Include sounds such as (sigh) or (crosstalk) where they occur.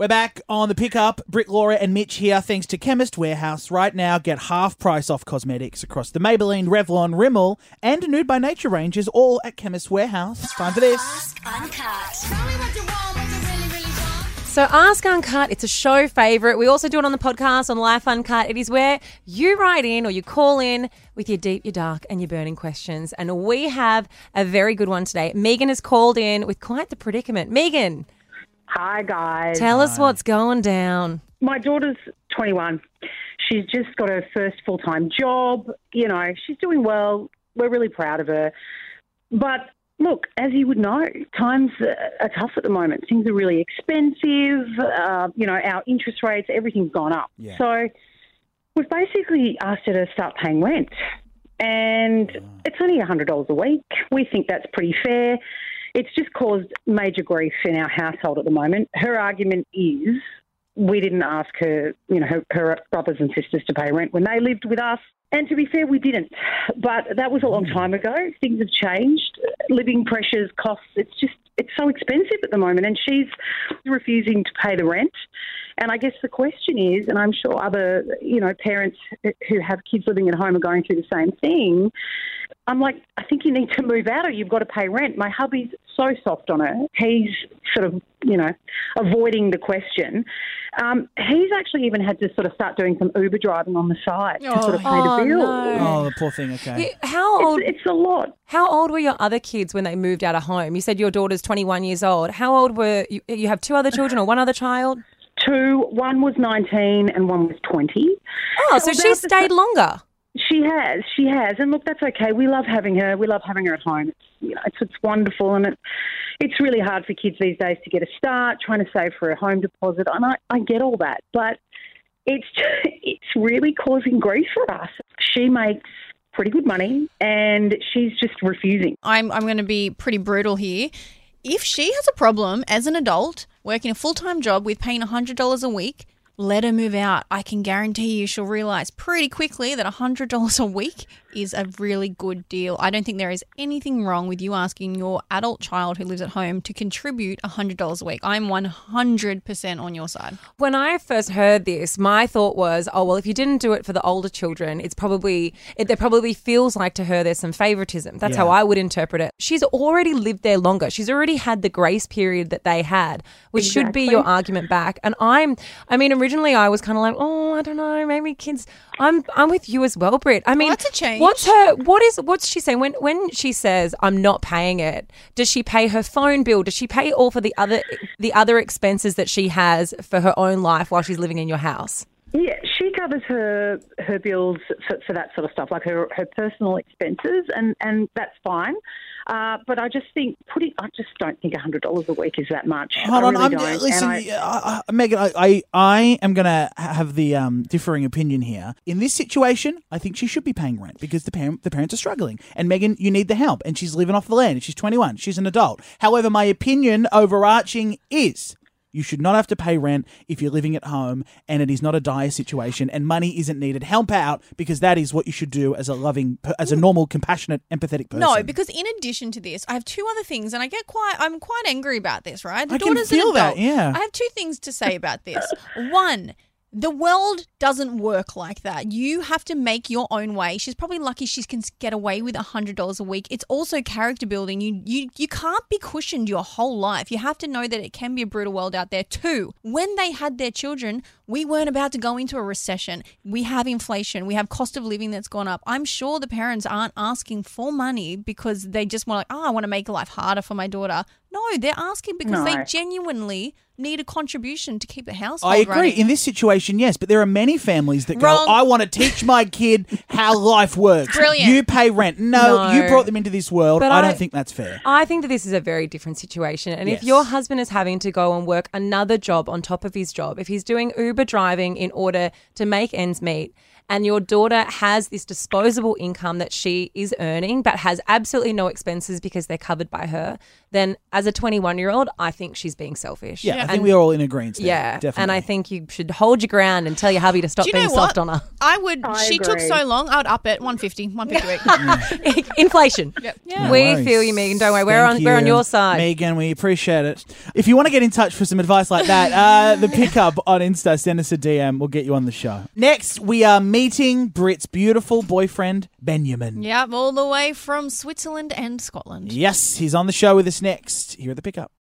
We're back on the pickup. Britt, Laura, and Mitch here. Thanks to Chemist Warehouse. Right now, get half price off cosmetics across the Maybelline, Revlon, Rimmel, and Nude by Nature ranges, all at Chemist Warehouse. Time for this. So Ask Uncut, it's a show favourite. We also do it on the podcast on Life Uncut. It is where you write in or you call in with your deep, your dark, and your burning questions. And we have a very good one today. Megan has called in with quite the predicament. Megan, Hi, guys. tell us what's going down. My daughter's 21. She's just got her first full time job. You know, she's doing well. We're really proud of her. But look, as you would know, times are tough at the moment. Things are really expensive. Uh, you know, our interest rates, everything's gone up. Yeah. So we've basically asked her to start paying rent. And it's only $100 a week. We think that's pretty fair. It's just caused major grief in our household at the moment. Her argument is we didn't ask her, you know, her, her brothers and sisters to pay rent when they lived with us. And to be fair, we didn't. But that was a long time ago. Things have changed. Living pressures, costs, it's just, it's so expensive at the moment. And she's refusing to pay the rent. And I guess the question is, and I'm sure other, you know, parents who have kids living at home are going through the same thing. I'm like, I think you need to move out or you've got to pay rent. My hubby's so soft on her. He's sort of, you know, avoiding the question. Um, he's actually even had to sort of start doing some Uber driving on the side to sort of pay Oh, the bill. no. Oh, the poor thing. Okay. Yeah, How old? It's, it's a lot. How old were your other kids when they moved out of home? You said your daughter's 21 years old. How old were you? You have two other children or one other child? Two, one was 19 and one was 20. Oh, so About she stayed sa- longer. She has, she has, and look, that's okay. We love having her. We love having her at home. It's, you know, it's, it's wonderful, and it, it's really hard for kids these days to get a start, trying to save for a home deposit. And I, I get all that, but it's (laughs) it's really causing grief for us. She makes pretty good money, and she's just refusing. I'm, I'm going to be pretty brutal here. If she has a problem as an adult working a full time job with paying $100 a week, let her move out. I can guarantee you she'll realize pretty quickly that $100 a week is a really good deal. I don't think there is anything wrong with you asking your adult child who lives at home to contribute $100 a week. I'm 100% on your side. When I first heard this, my thought was, oh well, if you didn't do it for the older children, it's probably it there probably feels like to her there's some favoritism. That's how I would interpret it. She's already lived there longer. She's already had the grace period that they had, which should be your argument back. And I'm, I mean, originally I was kind of like, oh, I don't know, maybe kids. I'm I'm with you as well, Britt. I mean, that's a change. What's her? What is? What's she saying when when she says I'm not paying it? Does she pay her phone bill? Does she pay all for the other the other expenses that she has for her own life while she's living in your house? Yeah, she covers her her bills for, for that sort of stuff, like her her personal expenses, and and that's fine. Uh, but I just think putting, I just don't think hundred dollars a week is that much. Hold I on, really I'm listen, I- I, I, Megan. I, I, am gonna have the um, differing opinion here. In this situation, I think she should be paying rent because the parent, the parents are struggling. And Megan, you need the help, and she's living off the land. She's 21. She's an adult. However, my opinion overarching is. You should not have to pay rent if you're living at home and it is not a dire situation and money isn't needed. Help out because that is what you should do as a loving, as a normal, compassionate, empathetic person. No, because in addition to this, I have two other things, and I get quite, I'm quite angry about this, right? The I can daughter's feel that, yeah. I have two things to say about this. (laughs) One, the world doesn't work like that. You have to make your own way. She's probably lucky she can get away with hundred dollars a week. It's also character building. You you you can't be cushioned your whole life. You have to know that it can be a brutal world out there. Too. when they had their children, we weren't about to go into a recession. We have inflation. We have cost of living that's gone up. I'm sure the parents aren't asking for money because they just want like, oh, I want to make life harder for my daughter. No, they're asking because they genuinely need a contribution to keep the household I agree. running. In this situation, yes, but there are many families that Wrong. go, I want to teach my kid how life works. Brilliant. You pay rent. No, No. you brought them into this world. But I, I- don't think that's fair. I think that this is a very different situation. And if your husband is having to go and work another job on top of his job, if he's doing Uber Uber driving in order to make ends meet, and your daughter has this disposable income that she is earning but has absolutely no expenses because they're covered by her, then as a 21 year old, I think she's being selfish. Yeah, I think we're all in agreement. there, yeah, definitely. and I think you should hold your ground and tell your hubby to stop Do you being know soft what? on her. I would. I she took so long. I would up it 150, 158. (laughs) (laughs) Inflation. Yeah. we worries. feel you, Megan. Don't worry. We're Thank on. We're on your side. Megan. We appreciate it. If you want to get in touch for some advice like that, uh, the pickup on Insta, send us a DM. We'll get you on the show. Next, we are meeting Britt's beautiful boyfriend Benjamin. Yep, all the way from Switzerland and Scotland. Yes, he's on the show with us next. Here at the pickup.